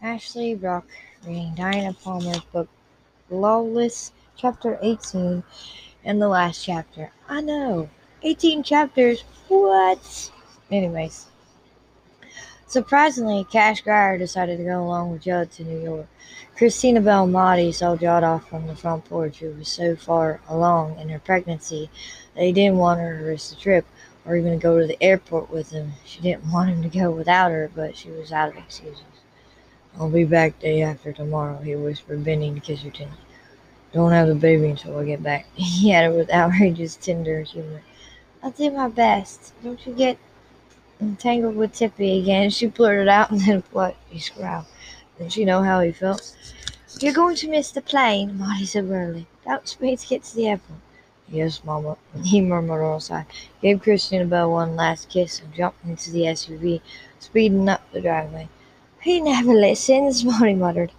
Ashley Brock reading Diana Palmer's book Lawless, Chapter 18, and the last chapter. I know, 18 chapters, what? Anyways, surprisingly, Cash Grier decided to go along with Judd to New York. Christina Belmonte saw Judd off from the front porch, who was so far along in her pregnancy that he didn't want her to risk the trip or even go to the airport with him. She didn't want him to go without her, but she was out of excuses. I'll be back day after tomorrow, he whispered, bending to kiss her tenderly. Don't have the baby until I get back. He added with outrageous tender humor. I'll do my best. Don't you get entangled with Tippy again. She blurted out and then what? He scowled. Didn't she know how he felt? You're going to miss the plane, Molly said wearily. Don't me to get to the airport. Yes, Mama, he murmured on side. Gave Christabel one last kiss and jumped into the SUV, speeding up the driveway. He never listens, Marty muttered.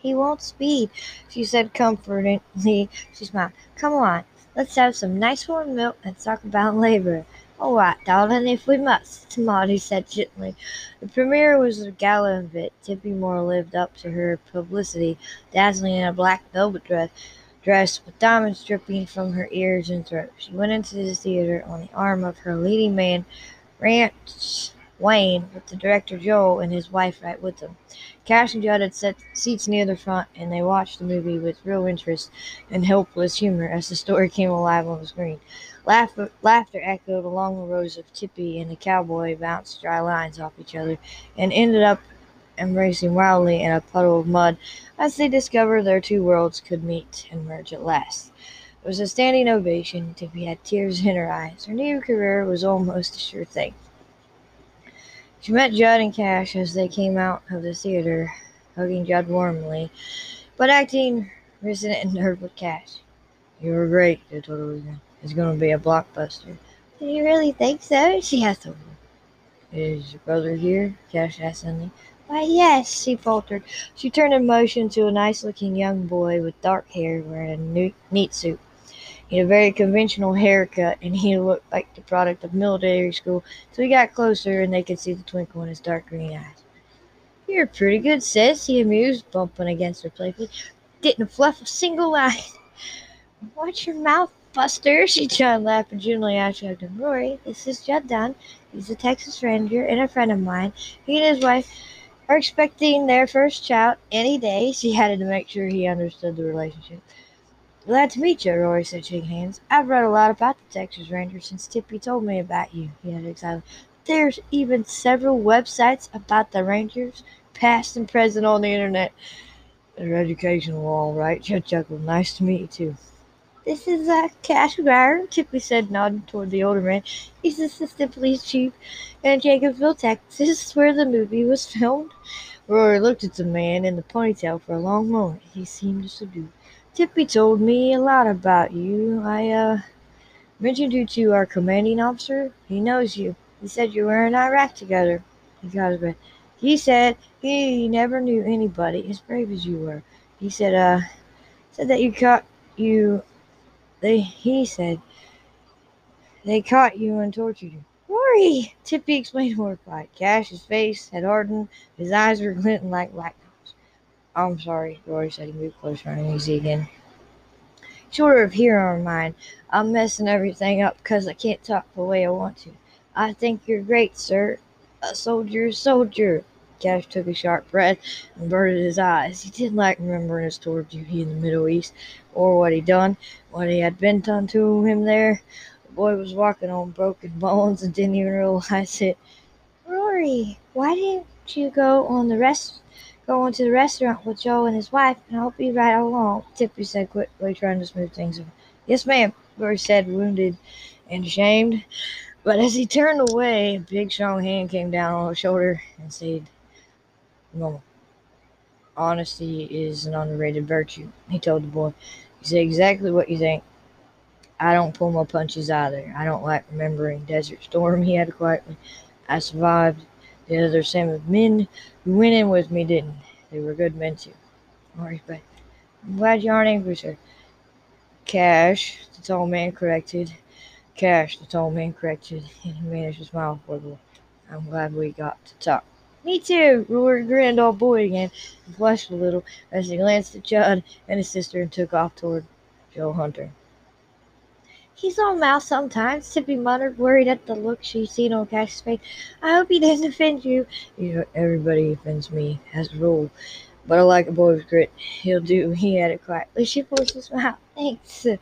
He won't speed, she said comfortingly. She smiled. Come on, let's have some nice warm milk and talk about labor. All right, darling, if we must, Marty said gently. The premiere was a gala event. Tippy Moore lived up to her publicity, dazzling in a black velvet dress, dress with diamonds dripping from her ears and throat. She went into the theater on the arm of her leading man, Rance Wayne, with the director Joel and his wife right with them. Cash and Judd had set seats near the front, and they watched the movie with real interest and helpless humor as the story came alive on the screen. Laughter, laughter echoed along the rows of Tippy and the cowboy bounced dry lines off each other and ended up embracing wildly in a puddle of mud as they discovered their two worlds could meet and merge at last. It was a standing ovation. Tippy had tears in her eyes. Her new career was almost a sure thing. She met Judd and Cash as they came out of the theater, hugging Judd warmly, but acting resident and nervous with Cash. You were great, they told her. It's to be a blockbuster. Do you really think so? She asked over. Is your brother here? Cash asked suddenly. Why, yes, she faltered. She turned in motion to a nice looking young boy with dark hair wearing a neat suit. He had a very conventional haircut, and he looked like the product of military school, so he got closer, and they could see the twinkle in his dark green eyes. You're pretty good, sis, he amused, bumping against her playfully. Didn't fluff a single line. Watch your mouth, Buster, she tried laughing gently as she hugged him. Rory, this is Judd Dunn. He's a Texas Ranger and a friend of mine. He and his wife are expecting their first child any day. She added to make sure he understood the relationship. Glad to meet you, Rory said, shaking hands. I've read a lot about the Texas Rangers since Tippy told me about you, he added excitedly. There's even several websites about the Rangers, past and present, on the internet. They're educational, all right, Judd chuckled. Nice to meet you, too. This is uh, Cash Grier, Tippy said, nodding toward the older man. He's the assistant police chief in Jacobsville, Texas, where the movie was filmed. Rory looked at the man in the ponytail for a long moment. He seemed subdued. Tippy told me a lot about you. I, uh, mentioned you to our commanding officer. He knows you. He said you were in Iraq together. He got his. He said he never knew anybody as brave as you were. He said, uh, said that you caught you, they, he said, they caught you and tortured you. Rory! Tippy explained horrified. Cash's face had hardened. His eyes were glinting like black I'm sorry, Rory said he moved closer and easy again. Short of here on mine, I'm messing everything up because I can't talk the way I want to. I think you're great, sir. A soldier's soldier. Cash took a sharp breath and averted his eyes. He didn't like remembering his tour of duty in the Middle East, or what he'd done, what he had been done to him there. The boy was walking on broken bones and didn't even realize it. Rory, why didn't you go on the rest going to the restaurant with Joe and his wife, and I'll be right along, Tippy said quickly, trying to smooth things over. Yes, ma'am, Rory said, wounded and ashamed. But as he turned away, a big, strong hand came down on his shoulder and said, Normal. Honesty is an underrated virtue, he told the boy. You say exactly what you think. I don't pull my punches either. I don't like remembering Desert Storm, he added quietly. I survived the other Sam men who went in with me didn't. They were good men too. All right, but I'm glad you aren't angry, sir. Cash, the tall man corrected. Cash, the tall man corrected, and he managed to smile for the I'm glad we got to talk. Me too, roared Grand Old Boy again, and flushed a little as he glanced at Judd and his sister and took off toward Joe Hunter. He's all mouth sometimes, Tippy muttered, worried at the look she'd seen on Cash's face. I hope he doesn't offend you. You know, everybody offends me, as a rule. But I like a boy with grit. He'll do, he added quietly. She forced a smile. Thanks. His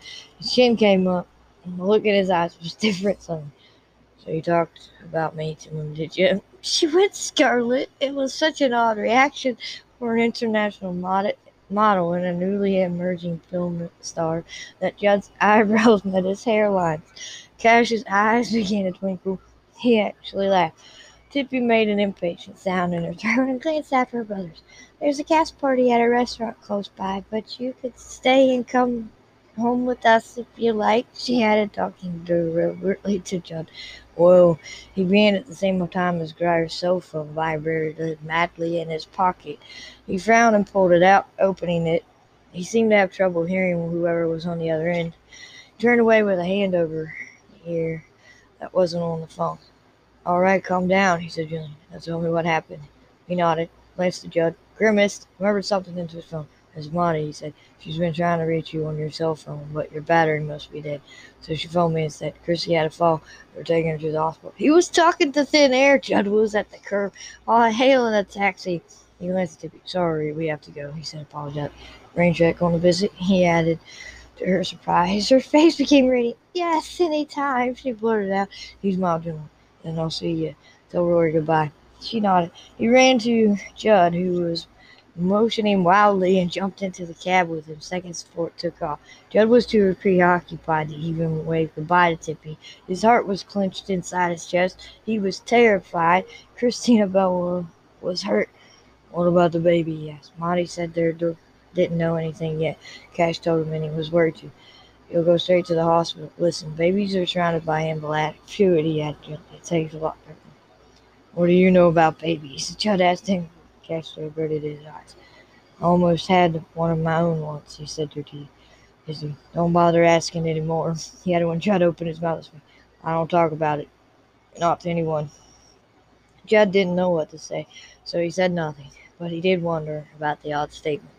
chin came up, and the look in his eyes was different suddenly. So you talked about me to him, did you? She went scarlet. It was such an odd reaction for an international model, model and a newly emerging film star that Judd's eyebrows met his hairlines. Cash's eyes began to twinkle. He actually laughed. Tippy made an impatient sound in her throat and glanced after her brothers. There's a cast party at a restaurant close by, but you could stay and come home with us if you like, she added, talking deliberately to Judd. Well, he ran at the same time as Grier's sofa vibrated madly in his pocket. He frowned and pulled it out, opening it. He seemed to have trouble hearing whoever was on the other end. He turned away with a hand over ear that wasn't on the phone. All right, calm down, he said gently. Now tell me what happened. He nodded, glanced at Judd, grimaced, murmured something into his phone. Monty, he said. She's been trying to reach you on your cell phone, but your battery must be dead. So she phoned me and said Chrissy had a fall. They're taking her to the hospital. He was talking to thin air. Judd was at the curb, all hailing a taxi. He glanced at me. Sorry, we have to go, he said, apologizing. Rain check on the visit, he added. To her surprise, her face became radiant. Yes, anytime, she blurted out. He smiled gently. Then I'll see you. Tell Rory goodbye. She nodded. He ran to Judd, who was motioning wildly and jumped into the cab with him seconds before it took off. Judd was too preoccupied to even wave goodbye to Tippy. His heart was clenched inside his chest. He was terrified. Christabel was hurt. What about the baby? he asked. Monty said they didn't know anything yet. Cash told him and he was worried too. You'll go straight to the hospital. Listen, babies are surrounded by he added. It takes a lot. What do you know about babies? Judd asked him Castro averted his eyes. I almost had one of my own once, he said to T. Don't bother asking any more. He had one try to open his mouth. I don't talk about it. Not to anyone. Judd didn't know what to say, so he said nothing, but he did wonder about the odd statement.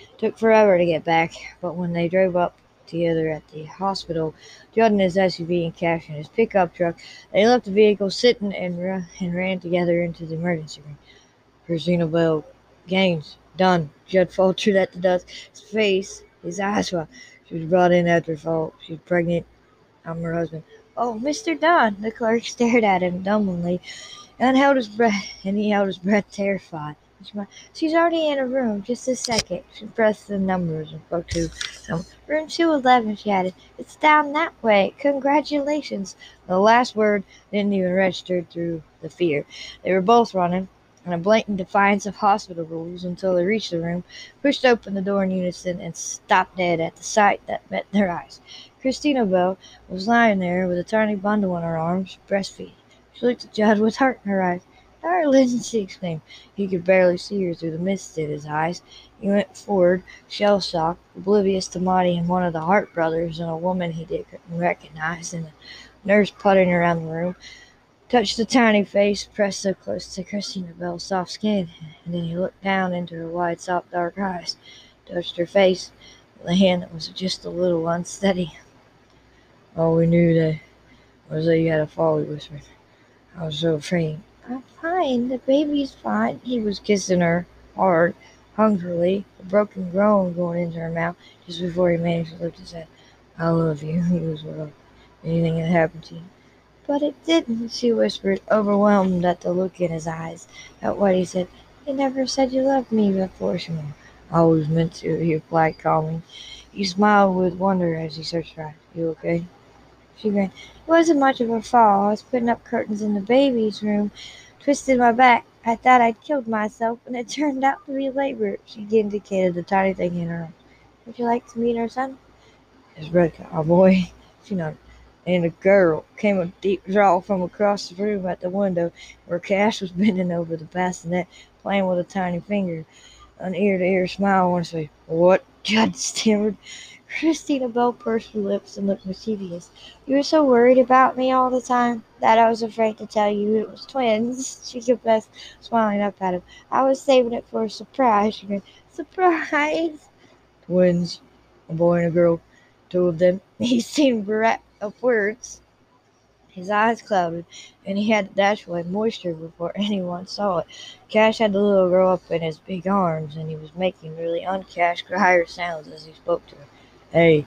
It took forever to get back, but when they drove up together at the hospital, Judd in his SUV and Cash in his pickup truck, they left the vehicle sitting and, and ran together into the emergency room. Christabel Gaines. Done. Judd faltered at the dust. His face, his eyes were. She was brought in after fall. She's pregnant. I'm her husband. Oh, Mr. Dunn. The clerk stared at him dumbly and held his breath, and he held his breath terrified. She's already in a room. Just a second. She pressed the numbers and spoke to someone. Room 211, she added. It's down that way. Congratulations. The last word didn't even register through the fear. They were both running in a blatant defiance of hospital rules until they reached the room, pushed open the door in unison, and stopped dead at the sight that met their eyes. Christabel was lying there with a tiny bundle in her arms, breastfeeding. She looked at Judd with heart in her eyes. Darling, she exclaimed. He could barely see her through the mist in his eyes. He went forward, shell shocked, oblivious to Monty and one of the Hart brothers and a woman he didn't recognize, and a nurse puttering around the room touched the tiny face pressed so close to Christabel's soft skin, and then he looked down into her wide, soft, dark eyes, touched her face with a hand that was just a little unsteady. All we knew that was that you had a fall, he whispered. I was so afraid. I'm fine, the baby's fine. He was kissing her hard, hungrily, a broken groan going into her mouth just before he managed to lift his head. I love you, he was what anything had happened to you. But it didn't, she whispered, overwhelmed at the look in his eyes, at what he said. You never said you loved me before, Shimon. I always meant to, he replied calmly. He smiled with wonder as he searched her eyes. You okay? She grinned. It wasn't much of a fall. I was putting up curtains in the baby's room, twisted my back. I thought I'd killed myself, and it turned out to be labor. She indicated the tiny thing in her arms. Would you like to meet our son? His red cowboy. Oh she nodded and a girl came a deep drawl from across the room at the window where Cash was bending over the bassinet, playing with a tiny finger. An ear to ear smile on his face. What? Judd stammered. Christabel pursed her lips and looked mischievous. You were so worried about me all the time that I was afraid to tell you it was twins, she confessed, smiling up at him. I was saving it for a surprise. She. Surprise! Twins, a boy and a girl, two of them. He seemed bereft of words. His eyes clouded, and he had to dash away moisture before anyone saw it. Cash had the little girl up in his big arms, and he was making really uncash Grier sounds as he spoke to her. Hey,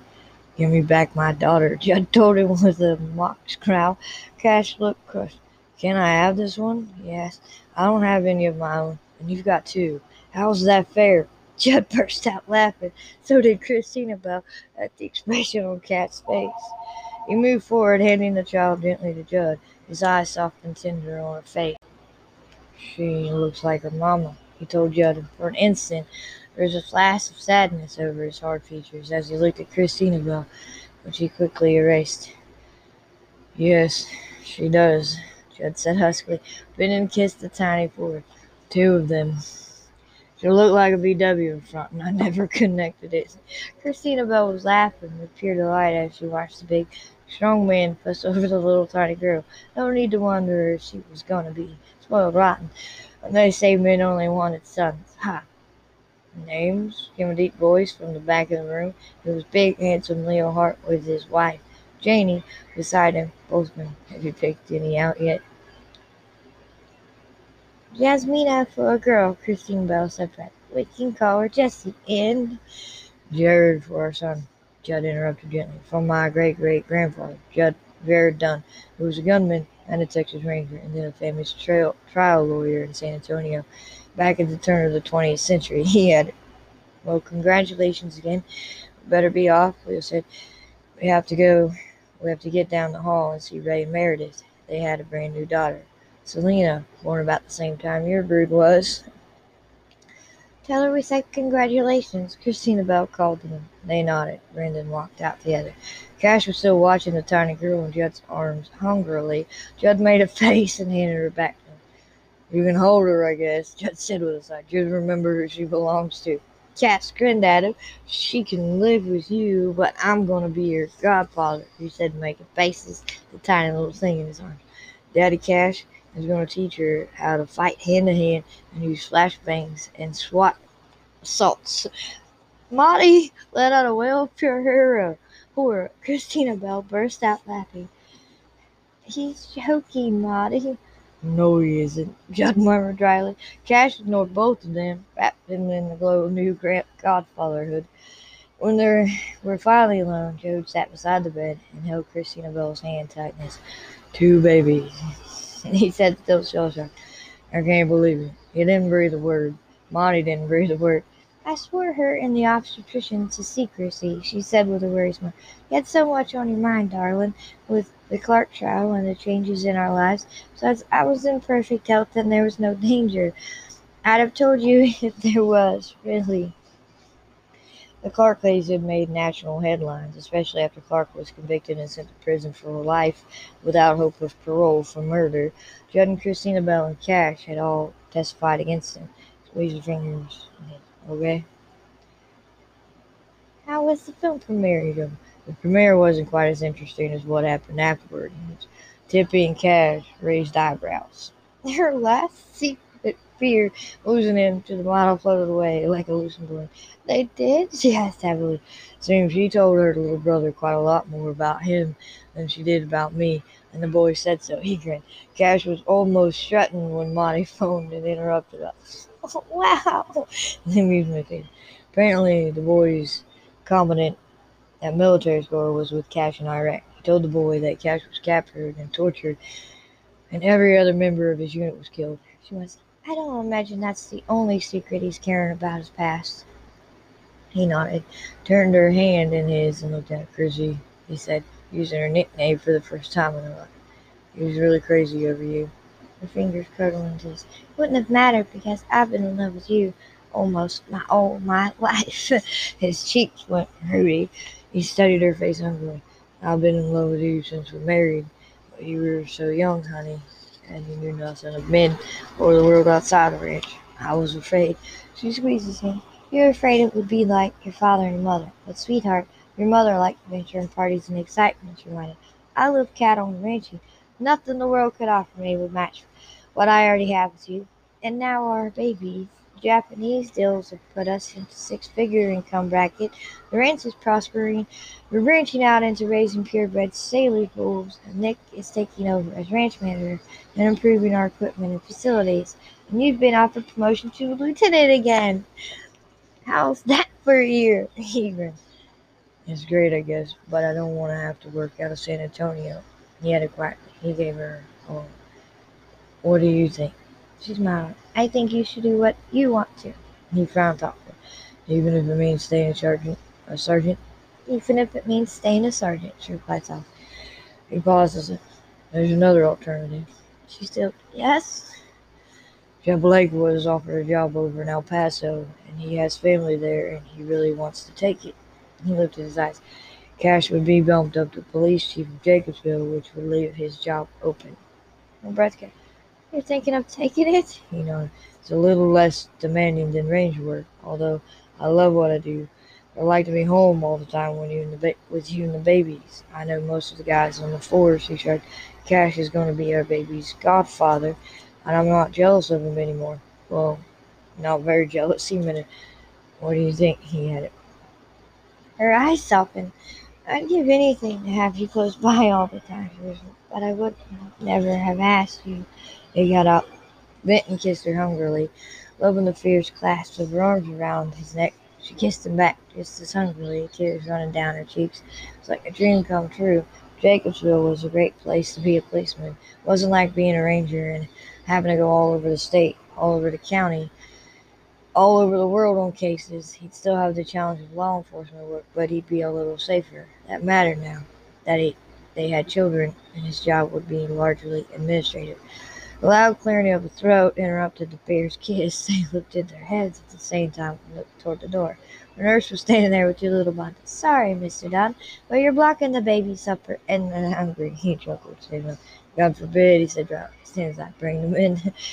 give me back my daughter, Judd told him with a mock growl. Cash looked crushed. Can I have this one? he asked. I don't have any of my own, and you've got two. How's that fair? Judd burst out laughing. So did Christabel at the expression on Cat's face. He moved forward, handing the child gently to Judd, his eyes soft and tender on her face. She looks like her mama, he told Judd, and for an instant there was a flash of sadness over his hard features as he looked at Christabel, which he quickly erased. Yes, she does, Judd said huskily. Bennett kissed the tiny forehead. Two of them. She looked like a VW in front, and I never connected it. Christina Bell was laughing with pure delight as she watched the big, strong man fuss over the little tiny girl. No need to wonder if she was going to be spoiled rotten. And they say men only wanted sons. Ha! Names? came a deep voice from the back of the room. It was big, handsome Leo Hart with his wife, Janie, beside him. Both men. Have you picked any out yet? Jasmina for a girl, Christabel said. We can call her Jessie. And Jared for our son, Judd interrupted gently. From my great great grandfather, Judd Jared Dunn, who was a gunman and a Texas Ranger, and then a famous trail, trial lawyer in San Antonio. Back at the turn of the 20th century, he had. Well, congratulations again. Better be off, Leo said. We have to go. We have to get down the hall and see Rey and Meredith. They had a brand new daughter. Selena, born about the same time your brood was. Tell her we said congratulations, Christabel called them. They nodded. Brandon walked out together. Cash was still watching the tiny girl in Judd's arms hungrily. Judd made a face and handed her back to him. You can hold her, I guess, Judd said with a sigh. Just remember who she belongs to. Cat grinned at him. She can live with you, but I'm going to be your godfather, he said, making faces, the tiny little thing in his arms. Daddy Cash, is going to teach her how to fight hand to hand and use flashbangs and SWAT assaults. Marty let out a wail of pure horror. Horror. Christabel burst out laughing. He's joking, Marty. No, he isn't, Judd murmured dryly. Cash ignored both of them, wrapped them in the glow of new godfatherhood. When they were finally alone, Joe sat beside the bed and held Christabel's hand tight in his. Two babies, he said still shell shocked. I can't believe it. He didn't breathe a word. Monty didn't breathe a word. I swore her and the obstetrician to secrecy, she said with a weary smile. You had so much on your mind, darling, with the Clark trial and the changes in our lives. Besides, I was in perfect health and there was no danger. I'd have told you if there was, really. The Clark case had made national headlines, especially after Clark was convicted and sent to prison for life without hope of parole for murder. Judd and Christabel and Cash had all testified against him. Squeeze your fingers. Okay? How was the film premiere, The premiere wasn't quite as interesting as what happened afterward. Tippy and Cash raised eyebrows. Their last secret fear, losing him to the model floated away like a loosened balloon. They did? She asked heavily. Seems she told her little brother quite a lot more about him than she did about me, and the boy said so. He grinned. Cash was almost strutting when Monty phoned and interrupted us. Oh, wow! The amusement faded. Apparently, the boy's competent at military school was with Cash in Iraq. He told the boy that Cash was captured and tortured, and every other member of his unit was killed. She went, I don't imagine that's the only secret he's caring about his past. He nodded, turned her hand in his, and looked at. Chrissy, he said, using her nickname for the first time in her life. He was really crazy over you. Her fingers curled into his. It wouldn't have mattered because I've been in love with you almost my all my life. his cheeks went ruddy. He studied her face hungrily. I've been in love with you since we married, but you were so young, honey and he knew nothing of men or the world outside the ranch. I was afraid. She squeezes him. You're afraid it would be like your father and mother. But, sweetheart, Your mother liked adventure and parties and excitement, she reminded. I love cattle and ranching. Nothing the world could offer me would match what I already have with you. And now our babies. Japanese deals have put us into six-figure income bracket. The ranch is prospering. We're branching out into raising purebred sailor bulls, Nick is taking over as ranch manager and improving our equipment and facilities. And you've been offered promotion to lieutenant again. How's that for a year? He. It's great, I guess, but I don't want to have to work out of San Antonio. He added quietly. He gave her a oh, What do you think? She smiled. I think you should do what you want to. He frowned thoughtfully. Even if it means staying a sergeant? A sergeant? Even if it means staying a sergeant, she replied softly. He pauses. There's another alternative. She still, yes? Jeff Blake was offered a job over in El Paso, and he has family there, and he really wants to take it. He lifted his eyes. Cash would be bumped up to police chief of Jacobsville, which would leave his job open. Came. You're thinking of taking it? You know, it's a little less demanding than range work, although I love what I do. I like to be home all the time when you and the ba- with you and the babies. I know most of the guys on the force. He said Cash is going to be our baby's godfather, and I'm not jealous of him anymore. Well, not very jealous. He meant uh, What do you think? He had it. Her eyes softened. I'd give anything to have you close by all the time, but I would never have asked you he got up, bent and kissed her hungrily, loving the fierce clasp of her arms around his neck. She kissed him back just as hungrily, tears running down her cheeks. It was like a dream come true. Jacobsville was a great place to be a policeman. It wasn't like being a ranger and having to go all over the state, all over the county, all over the world on cases. He'd still have the challenge of law enforcement work, but he'd be a little safer. That mattered now. That he, they had children, and his job would be largely administrative. The loud clearing of a throat interrupted the pair's kiss. They lifted their heads at the same time and looked toward the door. The nurse was standing there with two little buns. Sorry, Mr. Dunn, but you're blocking the baby's supper and the hungry. He chuckled. God forbid, he said dryly. Stands I bring them in.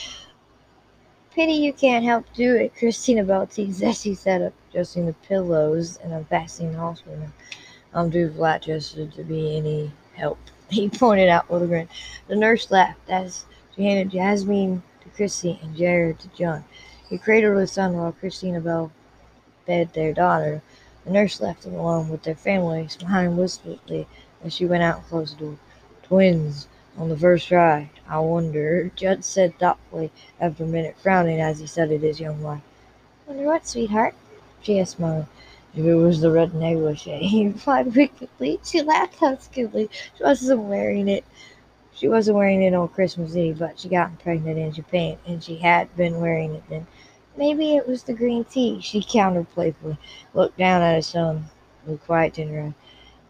Pity you can't help do it, Christina teased as she sat up, adjusting the pillows and unfastening the hospital. I'm too flat chested to be any help, he pointed out with a grin. The nurse laughed as she handed Jasmine to Christy and Jared to John. He cradled his son while Christabel fed their daughter. The nurse left them alone with their family, smiling wistfully as she went out and closed the door. Twins on the first try. I wonder, Judd said thoughtfully after a minute, frowning as he studied his young wife. Wonder what, sweetheart? She asked, smiling. If it was the red negligee, he replied wickedly. She laughed huskily. She wasn't wearing it. She wasn't wearing it on Christmas Eve, but she got pregnant in Japan, and she had been wearing it then. Maybe it was the green tea, she countered playfully, looked down at his son, um, looked quite tender.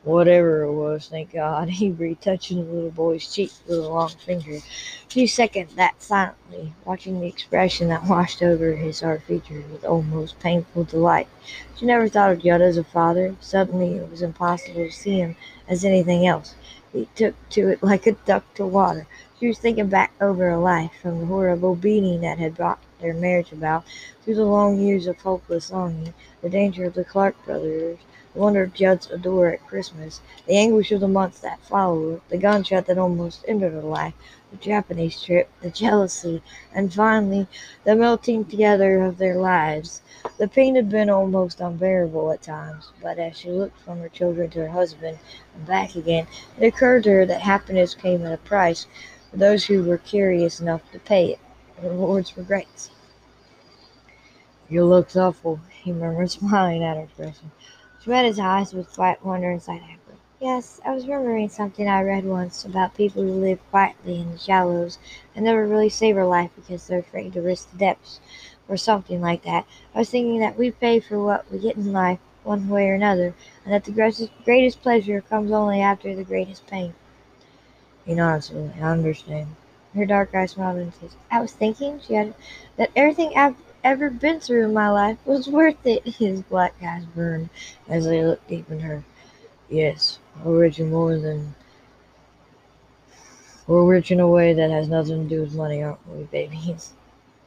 Whatever it was, thank God, he touching the little boy's cheek with a long finger. She seconded that silently, watching the expression that washed over his hard features with almost painful delight. She never thought of Yoda as a father. Suddenly it was impossible to see him as anything else. He took to it like a duck to water. She was thinking back over her life, from the horrible beating that had brought their marriage about, through the long years of hopeless longing, the danger of the Clark brothers, of Judd's adore at Christmas, the anguish of the months that followed, the gunshot that almost ended her life, the Japanese trip, the jealousy, and finally the melting together of their lives. The pain had been almost unbearable at times, but as she looked from her children to her husband and back again, it occurred to her that happiness came at a price for those who were curious enough to pay it. Rewards were great. You look awful, he murmured, smiling at her expression. His eyes with quiet wonder inside happily. Yes, I was remembering something I read once about people who live quietly in the shallows and never really savor life because they're afraid to risk the depths or something like that. I was thinking that we pay for what we get in life one way or another, and that the greatest, greatest pleasure comes only after the greatest pain. Know, absolutely, I understand. Her dark eyes smiled and said, I was thinking, she added, that everything I've ever been through in my life was worth it. His black eyes burned as they looked deep in her. Yes, we're rich in more than. We're rich in a way that has nothing to do with money, aren't we, babies?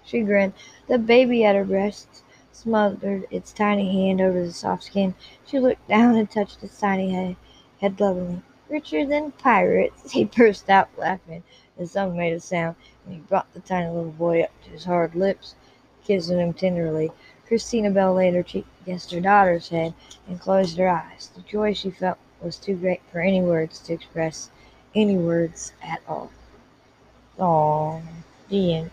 She grinned. The baby at her breast smothered its tiny hand over the soft skin. She looked down and touched its tiny head, head lovingly. Richer than pirates! He burst out laughing as someone made a sound, and he brought the tiny little boy up to his hard lips, kissing him tenderly. Christabel laid her cheek against her daughter's head and closed her eyes. The joy she felt was too great for any words to express, any words at all. Aww, the end.